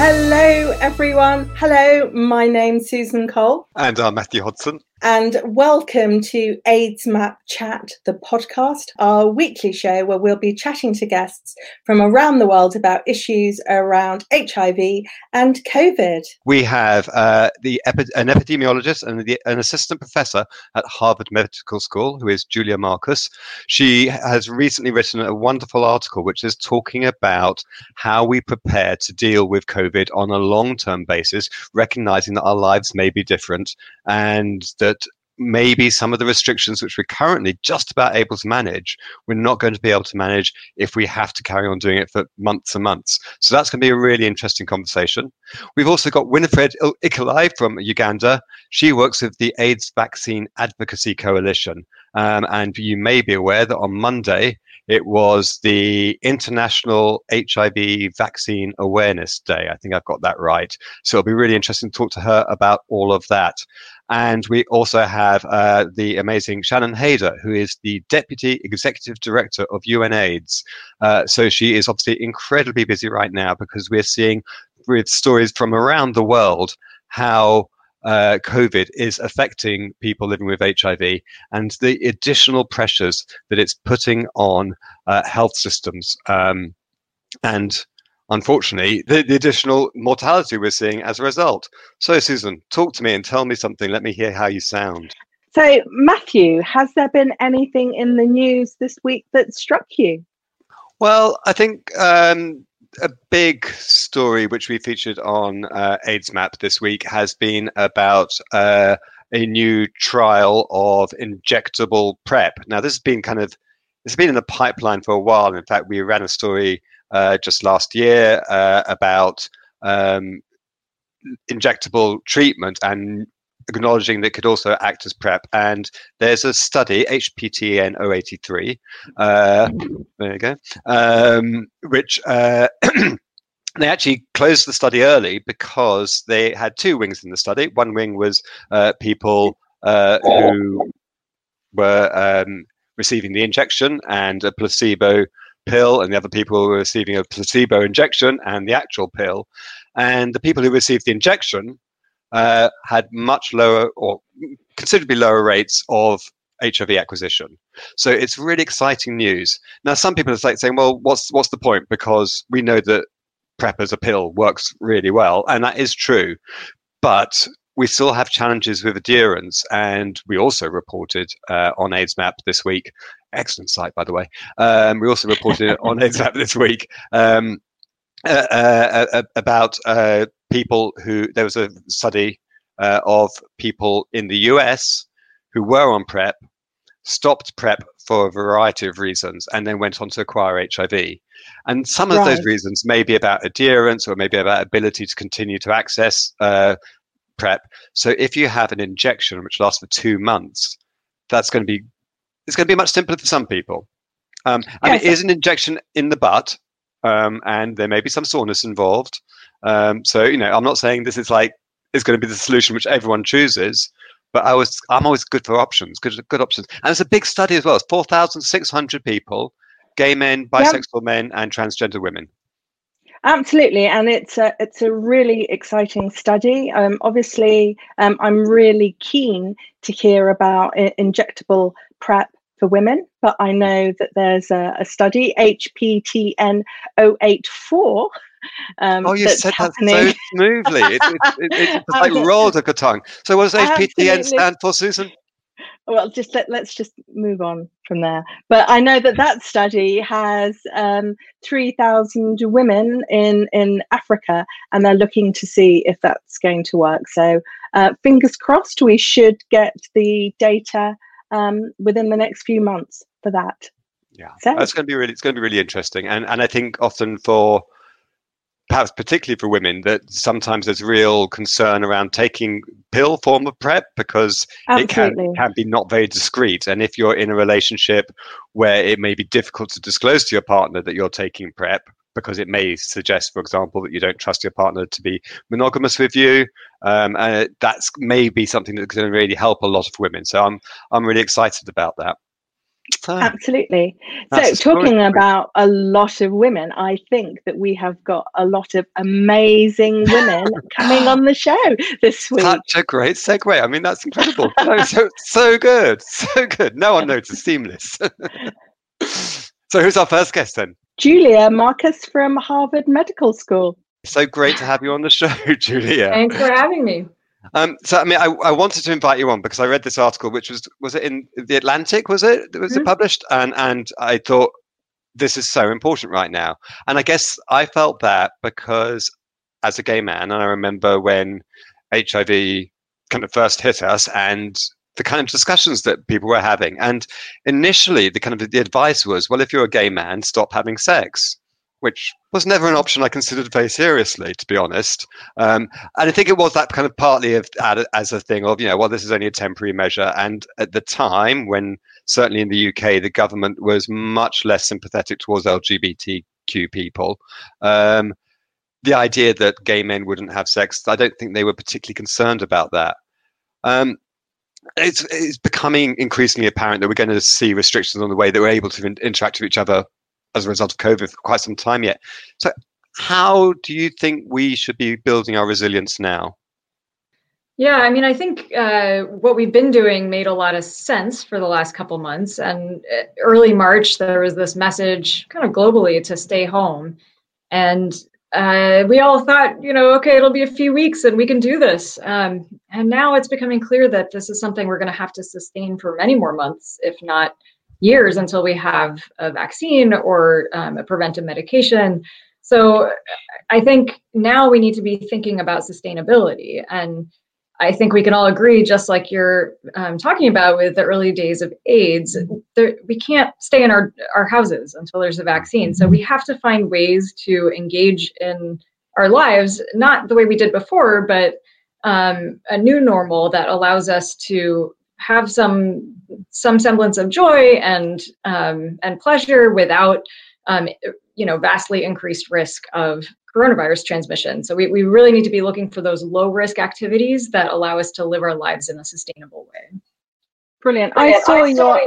Hello, everyone. Hello, my name's Susan Cole. And I'm Matthew Hodson and welcome to AIDS Map Chat, the podcast, our weekly show where we'll be chatting to guests from around the world about issues around HIV and COVID. We have uh, the epi- an epidemiologist and the, an assistant professor at Harvard Medical School, who is Julia Marcus. She has recently written a wonderful article which is talking about how we prepare to deal with COVID on a long term basis, recognizing that our lives may be different and that maybe some of the restrictions which we're currently just about able to manage, we're not going to be able to manage if we have to carry on doing it for months and months. So that's going to be a really interesting conversation. We've also got Winifred Ikilai from Uganda. She works with the AIDS Vaccine Advocacy Coalition. Um, and you may be aware that on Monday, it was the International HIV Vaccine Awareness Day. I think I've got that right. So it'll be really interesting to talk to her about all of that. And we also have uh, the amazing Shannon Hader, who is the Deputy Executive Director of UNAIDS. Uh, so she is obviously incredibly busy right now because we're seeing with stories from around the world how uh, COVID is affecting people living with HIV and the additional pressures that it's putting on uh, health systems. Um, and unfortunately, the, the, additional mortality we're seeing as a result. So, Susan, talk to me and tell me something. Let me hear how you sound. So, Matthew, has there been anything in the news this week that struck you? Well, I think um, a big story which we featured on uh, AIDS Map this week has been about uh, a new trial of injectable PrEP. Now, this has been kind of it's been in the pipeline for a while. In fact, we ran a story uh, just last year uh, about um, injectable treatment and acknowledging that could also act as PrEP. And there's a study, HPTN 083, uh, there you go, um, which uh, they actually closed the study early because they had two wings in the study. One wing was uh, people uh, who were um, receiving the injection and a placebo pill, and the other people were receiving a placebo injection and the actual pill. And the people who received the injection uh, had much lower or considerably lower rates of HIV acquisition. So it's really exciting news. Now, some people are like saying, "Well, what's what's the point?" Because we know that PrEP as a pill works really well, and that is true. But we still have challenges with adherence, and we also reported uh, on AIDS Map this week. Excellent site, by the way. Um, we also reported on AIDS Map this week um, about uh, people who there was a study uh, of people in the US who were on PrEP, stopped PrEP for a variety of reasons, and then went on to acquire HIV. And some of right. those reasons may be about adherence or maybe about ability to continue to access uh, PrEP. So if you have an injection which lasts for two months, that's going to be it's going to be much simpler for some people. Um, and yes. it is an injection in the butt, um, and there may be some soreness involved. Um, so you know, I'm not saying this is like is going to be the solution which everyone chooses, but I was I'm always good for options, good good options. And it's a big study as well. It's 4,600 people, gay men, bisexual yep. men, and transgender women. Absolutely, and it's a it's a really exciting study. Um, obviously, um, I'm really keen to hear about injectable PrEP for women, but I know that there's a, a study HPTN 084 um, oh, you said happening. that so smoothly. It, it, it, it's like rolled off the tongue. So, what does HPTN stand for, Susan? Well, just let, us just move on from there. But I know that that study has um, 3,000 women in, in Africa, and they're looking to see if that's going to work. So, uh, fingers crossed, we should get the data um, within the next few months for that. Yeah, so. that's going to be really. It's going to be really interesting, and and I think often for perhaps particularly for women, that sometimes there's real concern around taking pill form of PrEP because Absolutely. it can, can be not very discreet. And if you're in a relationship where it may be difficult to disclose to your partner that you're taking PrEP, because it may suggest, for example, that you don't trust your partner to be monogamous with you. Um, and that's maybe something that's going to really help a lot of women. So I'm I'm really excited about that. Absolutely. So, talking about a lot of women, I think that we have got a lot of amazing women coming on the show this week. Such a great segue. I mean, that's incredible. no, so, so good. So good. No one noticed. Seamless. so, who's our first guest then? Julia Marcus from Harvard Medical School. So great to have you on the show, Julia. Thanks for having me. Um, so I mean, I, I wanted to invite you on because I read this article, which was was it in the Atlantic? Was it was mm-hmm. it published? And and I thought this is so important right now. And I guess I felt that because as a gay man, and I remember when HIV kind of first hit us, and the kind of discussions that people were having. And initially, the kind of the advice was, well, if you're a gay man, stop having sex which was never an option I considered very seriously, to be honest. Um, and I think it was that kind of partly of as a thing of, you know, well, this is only a temporary measure. And at the time, when certainly in the UK, the government was much less sympathetic towards LGBTQ people, um, the idea that gay men wouldn't have sex, I don't think they were particularly concerned about that. Um, it's, it's becoming increasingly apparent that we're going to see restrictions on the way that we're able to in- interact with each other as a result of COVID for quite some time yet. So, how do you think we should be building our resilience now? Yeah, I mean, I think uh, what we've been doing made a lot of sense for the last couple months. And uh, early March, there was this message kind of globally to stay home. And uh, we all thought, you know, okay, it'll be a few weeks and we can do this. Um, and now it's becoming clear that this is something we're going to have to sustain for many more months, if not years until we have a vaccine or um, a preventive medication. So I think now we need to be thinking about sustainability. And I think we can all agree, just like you're um, talking about with the early days of AIDS, there, we can't stay in our, our houses until there's a vaccine. So we have to find ways to engage in our lives, not the way we did before, but um, a new normal that allows us to have some some semblance of joy and um, and pleasure without um, you know vastly increased risk of coronavirus transmission. So we, we really need to be looking for those low risk activities that allow us to live our lives in a sustainable way. Brilliant. I saw your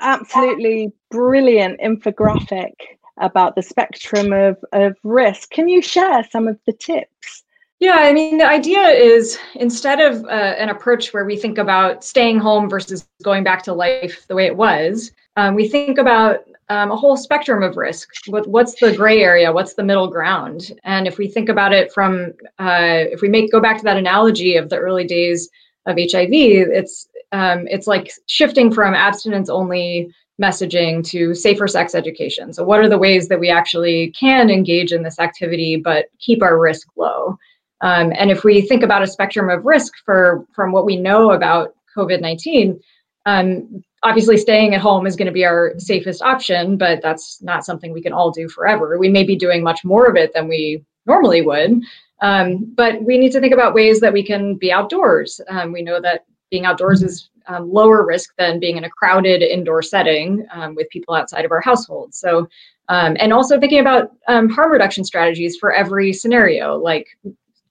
absolutely brilliant infographic about the spectrum of, of risk. Can you share some of the tips? Yeah, I mean, the idea is instead of uh, an approach where we think about staying home versus going back to life the way it was, um, we think about um, a whole spectrum of risk. What, what's the gray area? What's the middle ground? And if we think about it from, uh, if we make go back to that analogy of the early days of HIV, it's um, it's like shifting from abstinence only messaging to safer sex education. So, what are the ways that we actually can engage in this activity but keep our risk low? Um, and if we think about a spectrum of risk for from what we know about COVID 19, um, obviously staying at home is going to be our safest option, but that's not something we can all do forever. We may be doing much more of it than we normally would. Um, but we need to think about ways that we can be outdoors. Um, we know that being outdoors is um, lower risk than being in a crowded indoor setting um, with people outside of our household. So, um, and also thinking about um, harm reduction strategies for every scenario, like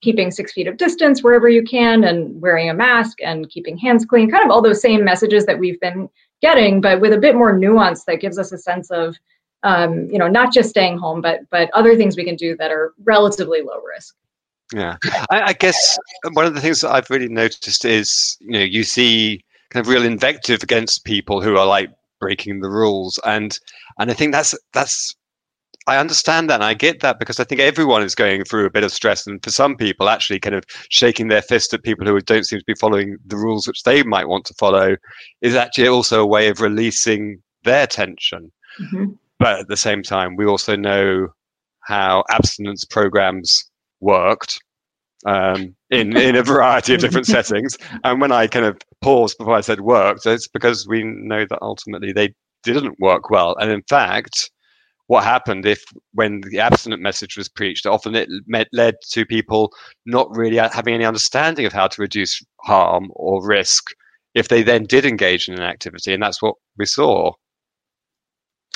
keeping six feet of distance wherever you can and wearing a mask and keeping hands clean kind of all those same messages that we've been getting but with a bit more nuance that gives us a sense of um, you know not just staying home but but other things we can do that are relatively low risk. Yeah. I, I guess one of the things that i've really noticed is you know you see kind of real invective against people who are like breaking the rules. And and i think that's that's I understand that and I get that because I think everyone is going through a bit of stress. And for some people, actually kind of shaking their fist at people who don't seem to be following the rules which they might want to follow is actually also a way of releasing their tension. Mm-hmm. But at the same time, we also know how abstinence programs worked um, in, in a variety of different settings. And when I kind of paused before I said worked, it's because we know that ultimately they didn't work well. And in fact, what happened if when the abstinent message was preached. Often it led to people not really having any understanding of how to reduce harm or risk if they then did engage in an activity and that's what we saw.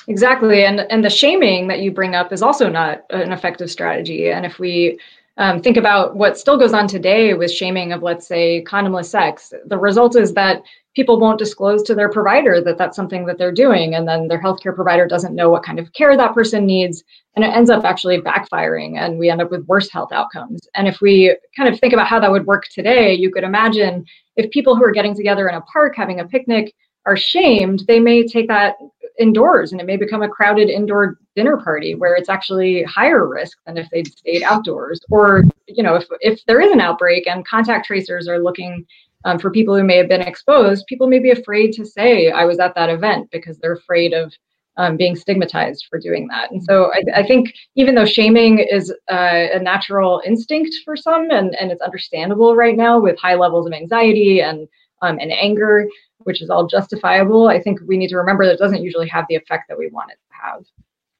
Exactly and and the shaming that you bring up is also not an effective strategy and if we um, think about what still goes on today with shaming of let's say condomless sex the result is that people won't disclose to their provider that that's something that they're doing and then their healthcare provider doesn't know what kind of care that person needs and it ends up actually backfiring and we end up with worse health outcomes. And if we kind of think about how that would work today you could imagine if people who are getting together in a park having a picnic are shamed they may take that indoors and it may become a crowded indoor dinner party where it's actually higher risk than if they'd stayed outdoors. Or you know if, if there is an outbreak and contact tracers are looking um, for people who may have been exposed, people may be afraid to say, I was at that event because they're afraid of um, being stigmatized for doing that. And so I, I think even though shaming is uh, a natural instinct for some and, and it's understandable right now with high levels of anxiety and, um, and anger, which is all justifiable, I think we need to remember that it doesn't usually have the effect that we want it to have.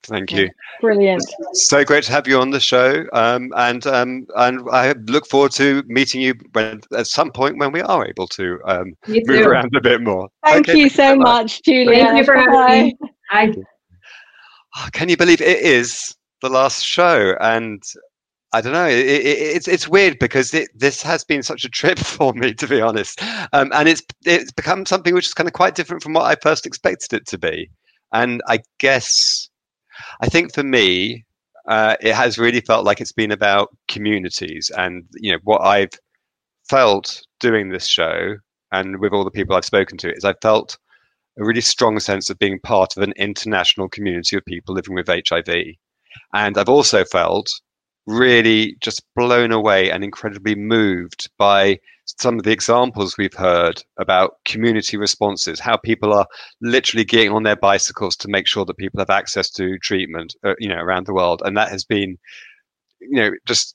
Thank you. Brilliant. So great to have you on the show, um, and um, and I look forward to meeting you when, at some point when we are able to um, move around a bit more. Thank okay, you so much, Julia. Thank you for having me. Hi. Oh, can you believe it is the last show? And I don't know. It, it, it's it's weird because it, this has been such a trip for me, to be honest, um, and it's it's become something which is kind of quite different from what I first expected it to be. And I guess I think for me, uh, it has really felt like it's been about communities, and you know what I've felt doing this show, and with all the people I've spoken to, is I've felt a really strong sense of being part of an international community of people living with HIV, and I've also felt really just blown away and incredibly moved by some of the examples we've heard about community responses, how people are literally getting on their bicycles to make sure that people have access to treatment, uh, you know, around the world, and that has been, you know, just,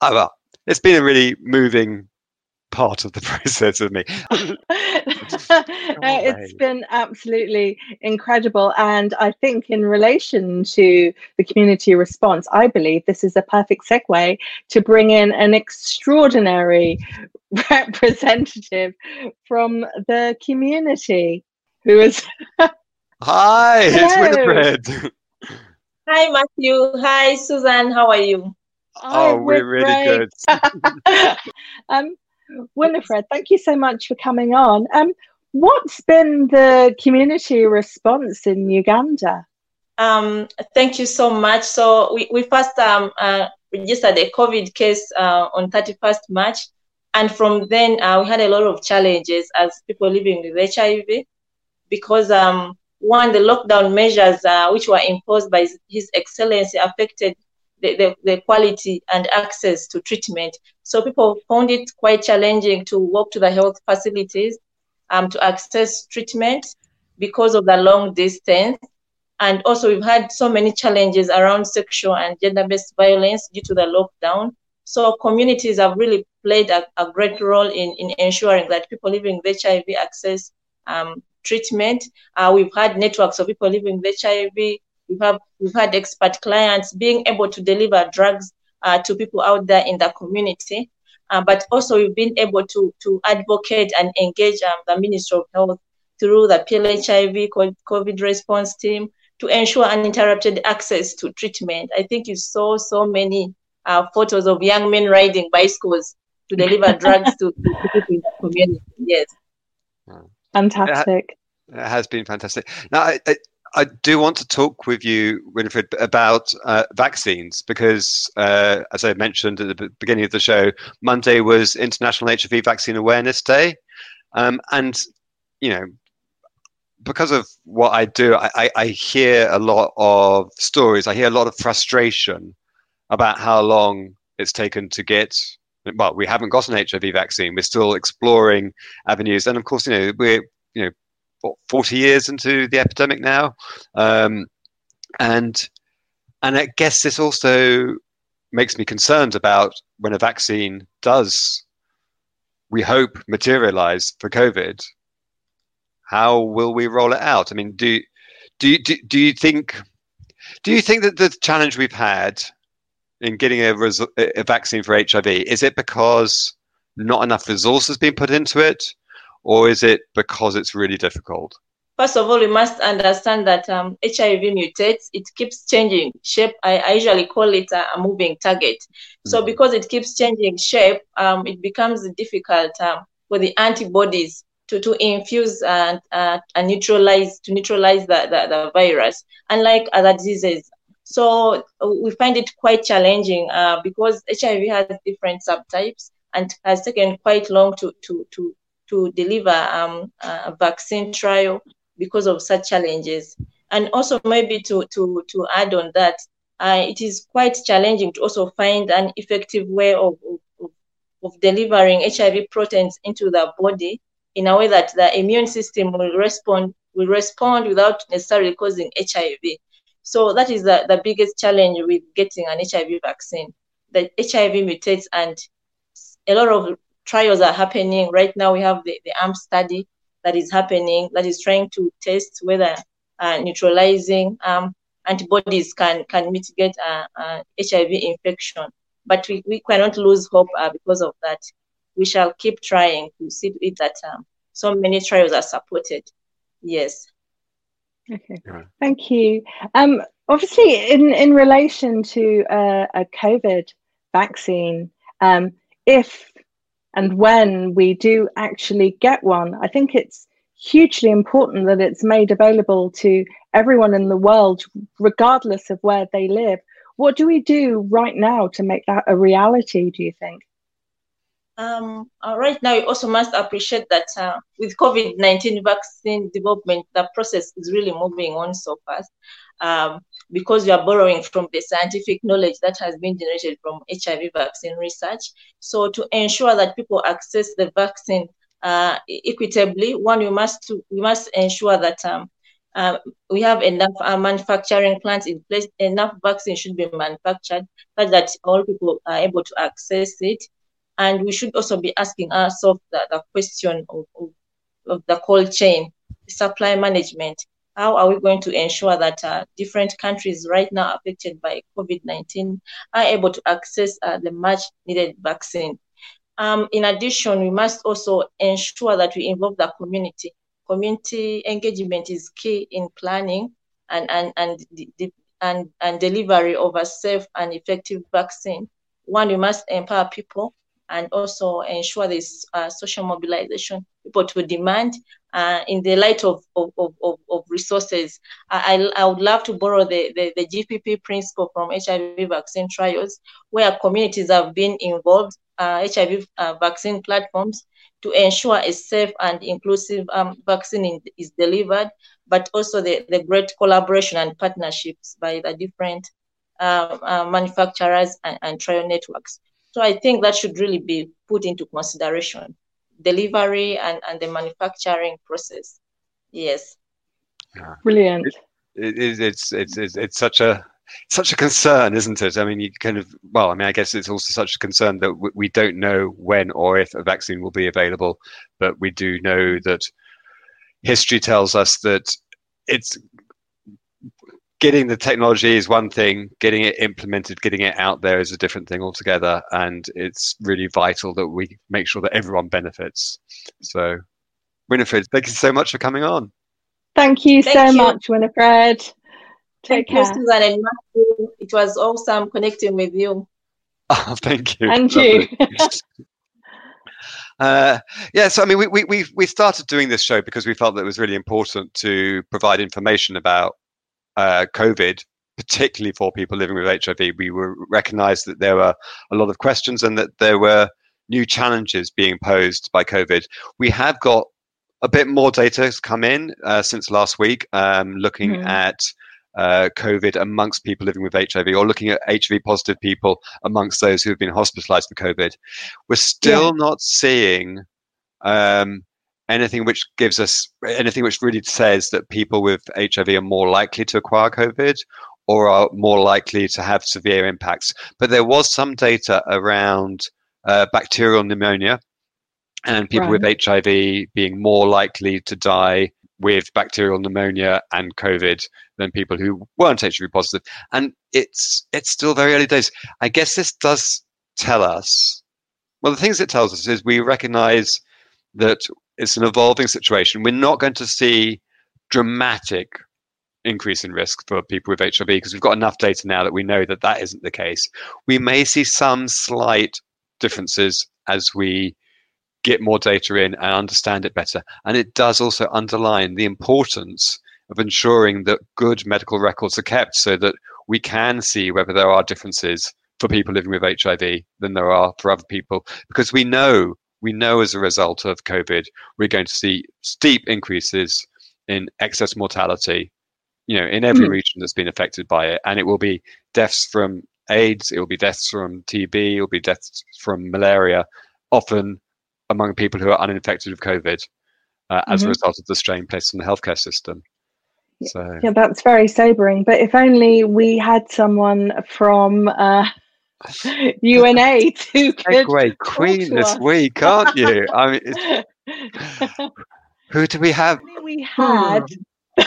oh, well, it's been a really moving part of the process of me. it's been absolutely incredible. And I think, in relation to the community response, I believe this is a perfect segue to bring in an extraordinary representative from the community who is. Hi, it's Winifred. Hi, Matthew. Hi, Susan. How are you? Oh, we're really good. um, Winifred, thank you so much for coming on. Um, what's been the community response in Uganda? Um, thank you so much. So we, we first um, uh, registered a COVID case uh, on 31st March. And from then, uh, we had a lot of challenges as people living with HIV because, um, one, the lockdown measures uh, which were imposed by His Excellency affected the, the, the quality and access to treatment. So people found it quite challenging to walk to the health facilities um, to access treatment because of the long distance. And also, we've had so many challenges around sexual and gender based violence due to the lockdown. So, communities have really played a, a great role in, in ensuring that people living with HIV access um, treatment. Uh, we've had networks of people living with HIV we have we've had expert clients being able to deliver drugs uh, to people out there in the community. Uh, but also we've been able to to advocate and engage um, the Ministry of Health through the PLHIV COVID response team to ensure uninterrupted access to treatment. I think you saw so many uh, photos of young men riding bicycles to deliver drugs to, to people in the community. Yes. Fantastic. It has been fantastic. Now, I, I, I do want to talk with you, Winifred, about uh, vaccines because, uh, as I mentioned at the beginning of the show, Monday was International HIV Vaccine Awareness Day, um, and you know, because of what I do, I, I, hear a lot of stories. I hear a lot of frustration about how long it's taken to get. Well, we haven't got an HIV vaccine. We're still exploring avenues, and of course, you know, we're you know what, 40 years into the epidemic now. Um, and and I guess this also makes me concerned about when a vaccine does, we hope, materialize for COVID. How will we roll it out? I mean, do do do, do you think do you think that the challenge we've had in getting a, a vaccine for HIV is it because not enough resources being put into it? Or is it because it's really difficult? First of all, we must understand that um, HIV mutates. It keeps changing shape. I, I usually call it a, a moving target. So mm-hmm. because it keeps changing shape, um, it becomes difficult um, for the antibodies to, to infuse and, uh, and neutralize to neutralize the, the, the virus, unlike other diseases. So we find it quite challenging uh, because HIV has different subtypes and has taken quite long to to to to deliver um, a vaccine trial because of such challenges. And also maybe to to to add on that, uh, it is quite challenging to also find an effective way of, of, of delivering HIV proteins into the body in a way that the immune system will respond will respond without necessarily causing HIV. So that is the, the biggest challenge with getting an HIV vaccine. The HIV mutates and a lot of trials are happening. Right now we have the, the AMP study that is happening that is trying to test whether uh, neutralizing um, antibodies can, can mitigate uh, uh, HIV infection. But we, we cannot lose hope uh, because of that. We shall keep trying to see to it that um, so many trials are supported. Yes. Okay, thank you. Um, obviously, in, in relation to uh, a COVID vaccine, um, if and when we do actually get one, I think it's hugely important that it's made available to everyone in the world, regardless of where they live. What do we do right now to make that a reality, do you think? Um, uh, right now, we also must appreciate that uh, with COVID 19 vaccine development, the process is really moving on so fast um, because you are borrowing from the scientific knowledge that has been generated from HIV vaccine research. So, to ensure that people access the vaccine uh, equitably, one, we must, we must ensure that um, uh, we have enough uh, manufacturing plants in place, enough vaccine should be manufactured so that all people are able to access it. And we should also be asking ourselves the, the question of, of, of, the cold chain, supply management. How are we going to ensure that uh, different countries right now affected by COVID 19 are able to access uh, the much needed vaccine? Um, in addition, we must also ensure that we involve the community. Community engagement is key in planning and, and, and, and, and delivery of a safe and effective vaccine. One, we must empower people and also ensure this uh, social mobilization, people to demand uh, in the light of, of, of, of resources. I, I would love to borrow the, the, the GPP principle from HIV vaccine trials, where communities have been involved, uh, HIV uh, vaccine platforms, to ensure a safe and inclusive um, vaccine in, is delivered, but also the, the great collaboration and partnerships by the different uh, uh, manufacturers and, and trial networks. So I think that should really be put into consideration, delivery and, and the manufacturing process. Yes. Yeah. Brilliant. It, it, it's, it's, it's, it's such a, such a concern, isn't it? I mean, you kind of, well, I mean, I guess it's also such a concern that w- we don't know when or if a vaccine will be available, but we do know that history tells us that it's getting the technology is one thing, getting it implemented, getting it out there is a different thing altogether. And it's really vital that we make sure that everyone benefits. So, Winifred, thank you so much for coming on. Thank you thank so you. much, Winifred. Take thank care. you, Susan and Matthew. It was awesome connecting with you. Oh, thank you. And you. Uh, yeah, so I mean, we, we we started doing this show because we felt that it was really important to provide information about uh, COVID, particularly for people living with HIV, we were recognized that there were a lot of questions and that there were new challenges being posed by COVID. We have got a bit more data come in uh, since last week, um, looking mm-hmm. at uh, COVID amongst people living with HIV or looking at HIV positive people amongst those who have been hospitalized for COVID. We're still yeah. not seeing um, anything which gives us anything which really says that people with HIV are more likely to acquire COVID or are more likely to have severe impacts. But there was some data around uh, bacterial pneumonia and people right. with HIV being more likely to die with bacterial pneumonia and COVID than people who weren't HIV positive. And it's it's still very early days. I guess this does tell us. Well, the things it tells us is we recognize that it's an evolving situation. We're not going to see dramatic increase in risk for people with HIV because we've got enough data now that we know that that isn't the case. We may see some slight differences as we get more data in and understand it better. And it does also underline the importance of ensuring that good medical records are kept so that we can see whether there are differences for people living with HIV than there are for other people. Because we know, we know as a result of COVID, we're going to see steep increases in excess mortality, you know, in every mm. region that's been affected by it. And it will be deaths from AIDS, it will be deaths from TB, it will be deaths from malaria, often among people who are uninfected with COVID uh, as mm-hmm. a result of the strain placed on the healthcare system. So. Yeah, that's very sobering. But if only we had someone from uh, UNAIDS who could. Great queen this us. week, aren't you? I mean, who do we have? We had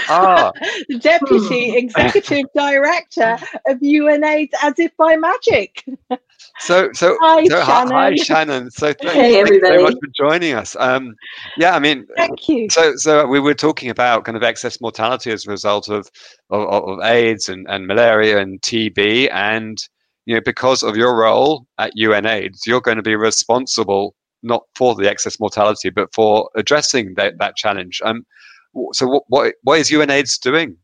ah. the deputy executive director of UNAIDS as if by magic. So, so, hi, so Shannon. Hi, Shannon. So, th- hey, thank you very much for joining us. Um, yeah, I mean, thank you. So, so we were talking about kind of excess mortality as a result of of, of AIDS and, and malaria and TB, and you know, because of your role at UNAIDS, you're going to be responsible not for the excess mortality, but for addressing that, that challenge. Um, so, what, what what is UNAIDS doing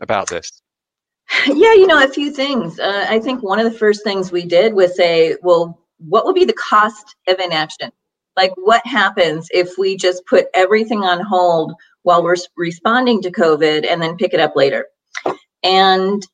about this? Yeah, you know, a few things. Uh, I think one of the first things we did was say, well, what would be the cost of inaction? Like, what happens if we just put everything on hold while we're responding to COVID and then pick it up later? And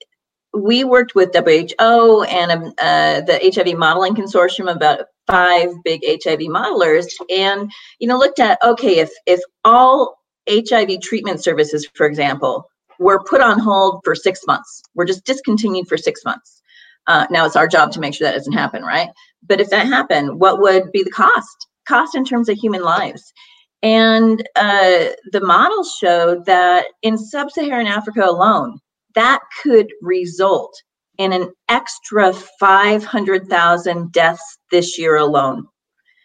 we worked with WHO and um, uh, the HIV modeling consortium about five big HIV modelers, and you know looked at okay if if all HIV treatment services, for example, were put on hold for six months. We're just discontinued for six months. Uh, now it's our job to make sure that doesn't happen, right? But if that happened, what would be the cost? Cost in terms of human lives. And uh, the models showed that in sub Saharan Africa alone, that could result in an extra 500,000 deaths this year alone.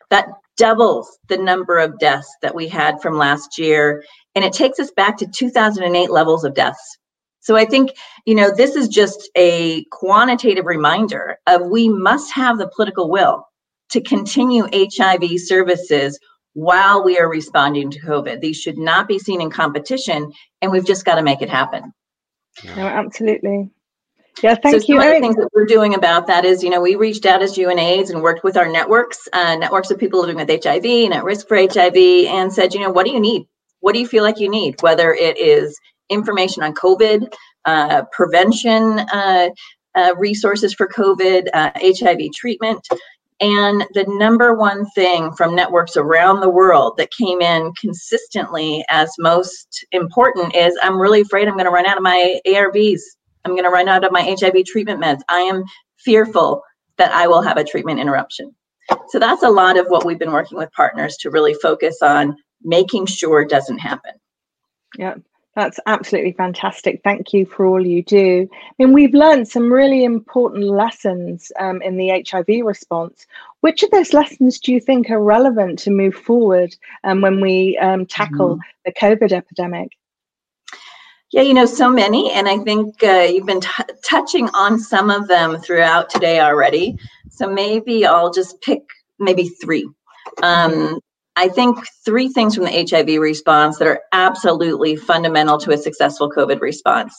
That doubles the number of deaths that we had from last year and it takes us back to 2008 levels of deaths. So I think, you know, this is just a quantitative reminder of we must have the political will to continue HIV services while we are responding to COVID. These should not be seen in competition, and we've just got to make it happen. No, absolutely. Yeah, thank so you. Some of the things that we're doing about that is, you know, we reached out as UNAIDS and worked with our networks, uh, networks of people living with HIV and at risk for HIV, and said, you know, what do you need? what do you feel like you need? Whether it is information on COVID, uh, prevention uh, uh, resources for COVID, HIV uh, treatment. And the number one thing from networks around the world that came in consistently as most important is I'm really afraid I'm going to run out of my ARVs. I'm going to run out of my HIV treatment meds. I am fearful that I will have a treatment interruption. So that's a lot of what we've been working with partners to really focus on making sure doesn't happen. Yeah, that's absolutely fantastic. Thank you for all you do. I mean, we've learned some really important lessons um, in the HIV response. Which of those lessons do you think are relevant to move forward um, when we um, tackle mm-hmm. the COVID epidemic? Yeah, you know, so many. And I think uh, you've been t- touching on some of them throughout today already. So maybe I'll just pick maybe three. Um, I think three things from the HIV response that are absolutely fundamental to a successful COVID response.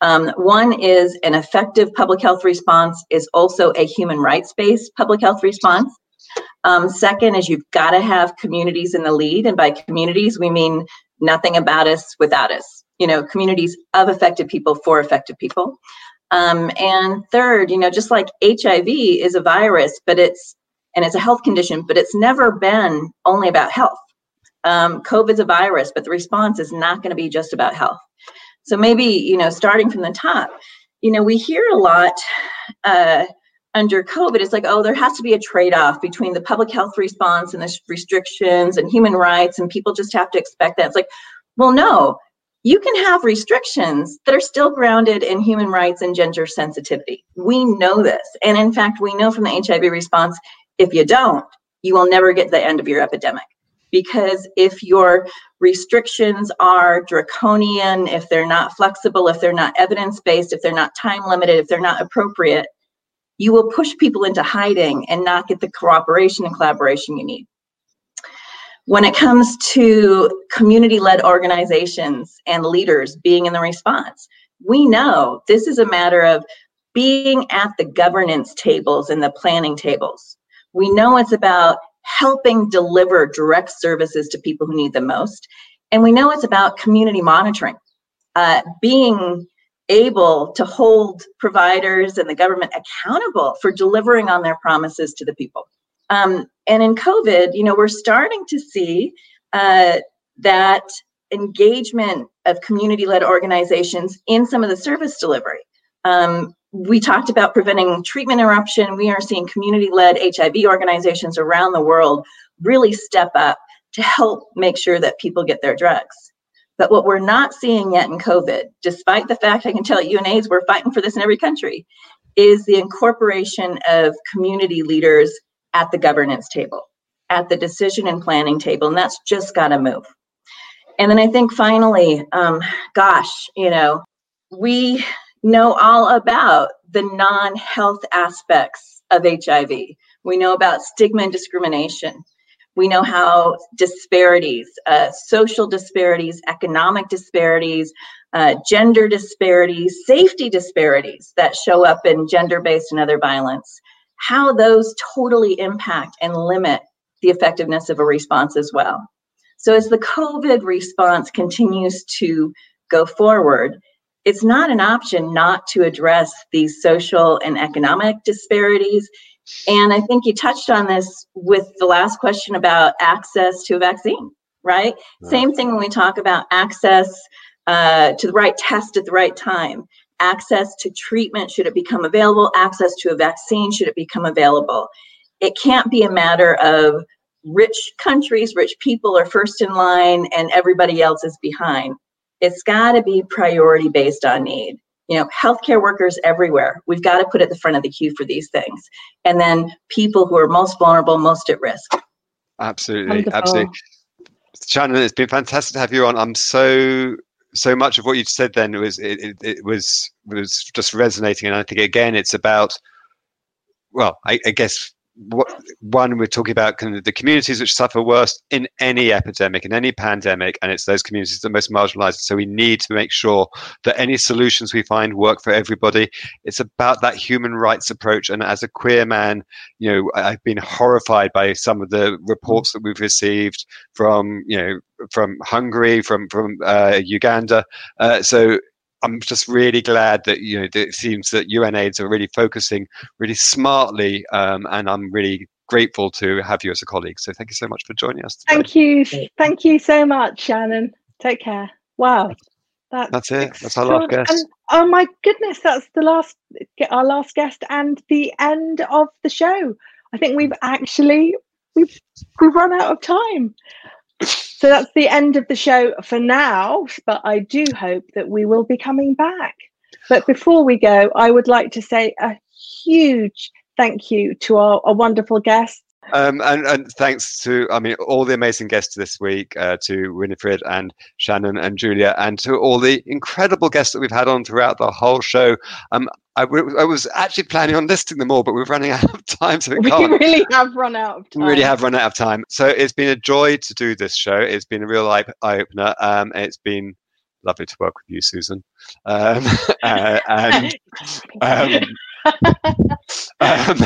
Um, one is an effective public health response is also a human rights based public health response. Um, second is you've got to have communities in the lead, and by communities we mean nothing about us without us. You know, communities of affected people for affected people. Um, and third, you know, just like HIV is a virus, but it's and it's a health condition, but it's never been only about health. Um, COVID's a virus, but the response is not going to be just about health. So maybe, you know, starting from the top, you know, we hear a lot uh, under COVID, it's like, oh, there has to be a trade off between the public health response and the restrictions and human rights, and people just have to expect that. It's like, well, no, you can have restrictions that are still grounded in human rights and gender sensitivity. We know this. And in fact, we know from the HIV response, if you don't, you will never get the end of your epidemic. Because if your restrictions are draconian, if they're not flexible, if they're not evidence based, if they're not time limited, if they're not appropriate, you will push people into hiding and not get the cooperation and collaboration you need. When it comes to community led organizations and leaders being in the response, we know this is a matter of being at the governance tables and the planning tables. We know it's about helping deliver direct services to people who need them most. And we know it's about community monitoring, uh, being able to hold providers and the government accountable for delivering on their promises to the people. Um, and in COVID, you know, we're starting to see uh, that engagement of community-led organizations in some of the service delivery. Um, we talked about preventing treatment interruption. We are seeing community-led HIV organizations around the world really step up to help make sure that people get their drugs. But what we're not seeing yet in COVID, despite the fact I can tell you UNAIDS, we're fighting for this in every country, is the incorporation of community leaders at the governance table, at the decision and planning table, and that's just got to move. And then I think finally, um, gosh, you know, we know all about the non health aspects of HIV. We know about stigma and discrimination. We know how disparities, uh, social disparities, economic disparities, uh, gender disparities, safety disparities that show up in gender based and other violence, how those totally impact and limit the effectiveness of a response as well. So, as the COVID response continues to go forward, it's not an option not to address these social and economic disparities. And I think you touched on this with the last question about access to a vaccine, right? right. Same thing when we talk about access uh, to the right test at the right time access to treatment should it become available, access to a vaccine should it become available. It can't be a matter of rich countries, rich people are first in line and everybody else is behind. It's got to be priority based on need. You know, healthcare workers everywhere. We've got to put at the front of the queue for these things. And then people who are most vulnerable, most at risk. Absolutely. Wonderful. Absolutely. Shannon, it's been fantastic to have you on. I'm so so much of what you said then was it, it, it, was was just resonating and i think again it's about well i, I guess what, one we're talking about kind of the communities which suffer worst in any epidemic in any pandemic and it's those communities that are most marginalized. So we need to make sure that any solutions we find work for everybody. It's about that human rights approach. And as a queer man you know i've been horrified by some of the reports that we've received from you know from hungary from from uh, uganda. Uh, so I'm just really glad that you know it seems that UNAIDS are really focusing really smartly, um, and I'm really grateful to have you as a colleague. So thank you so much for joining us. Today. Thank you, thank you so much, Shannon. Take care. Wow, that's, that's it. That's our last guest. And, oh my goodness, that's the last our last guest and the end of the show. I think we've actually we've we've run out of time. So that's the end of the show for now, but I do hope that we will be coming back. But before we go, I would like to say a huge thank you to our, our wonderful guests. Um, and, and, thanks to, I mean, all the amazing guests this week, uh, to Winifred and Shannon and Julia, and to all the incredible guests that we've had on throughout the whole show. Um, I, I was actually planning on listing them all, but we're running out of time, so we, we can't. really have run out of time. We really have run out of time. So it's been a joy to do this show. It's been a real eye, opener. Um, it's been lovely to work with you, Susan. Um, uh, and um, um,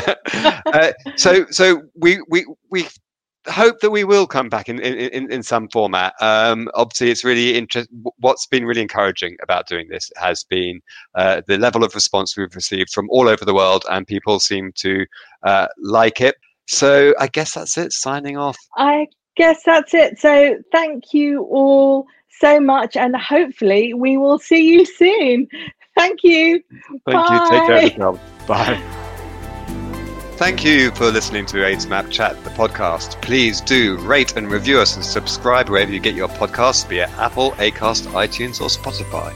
uh, so so we we we hope that we will come back in in, in some format. Um, obviously, it's really interesting. What's been really encouraging about doing this has been uh, the level of response we've received from all over the world, and people seem to uh, like it. So I guess that's it. Signing off. I guess that's it. So thank you all so much, and hopefully we will see you soon. Thank you. Thank Bye. you. Take care of yourself. Bye. Thank you for listening to AIDS Map Chat, the podcast. Please do rate and review us and subscribe wherever you get your podcasts, be it Apple, Acast, iTunes, or Spotify.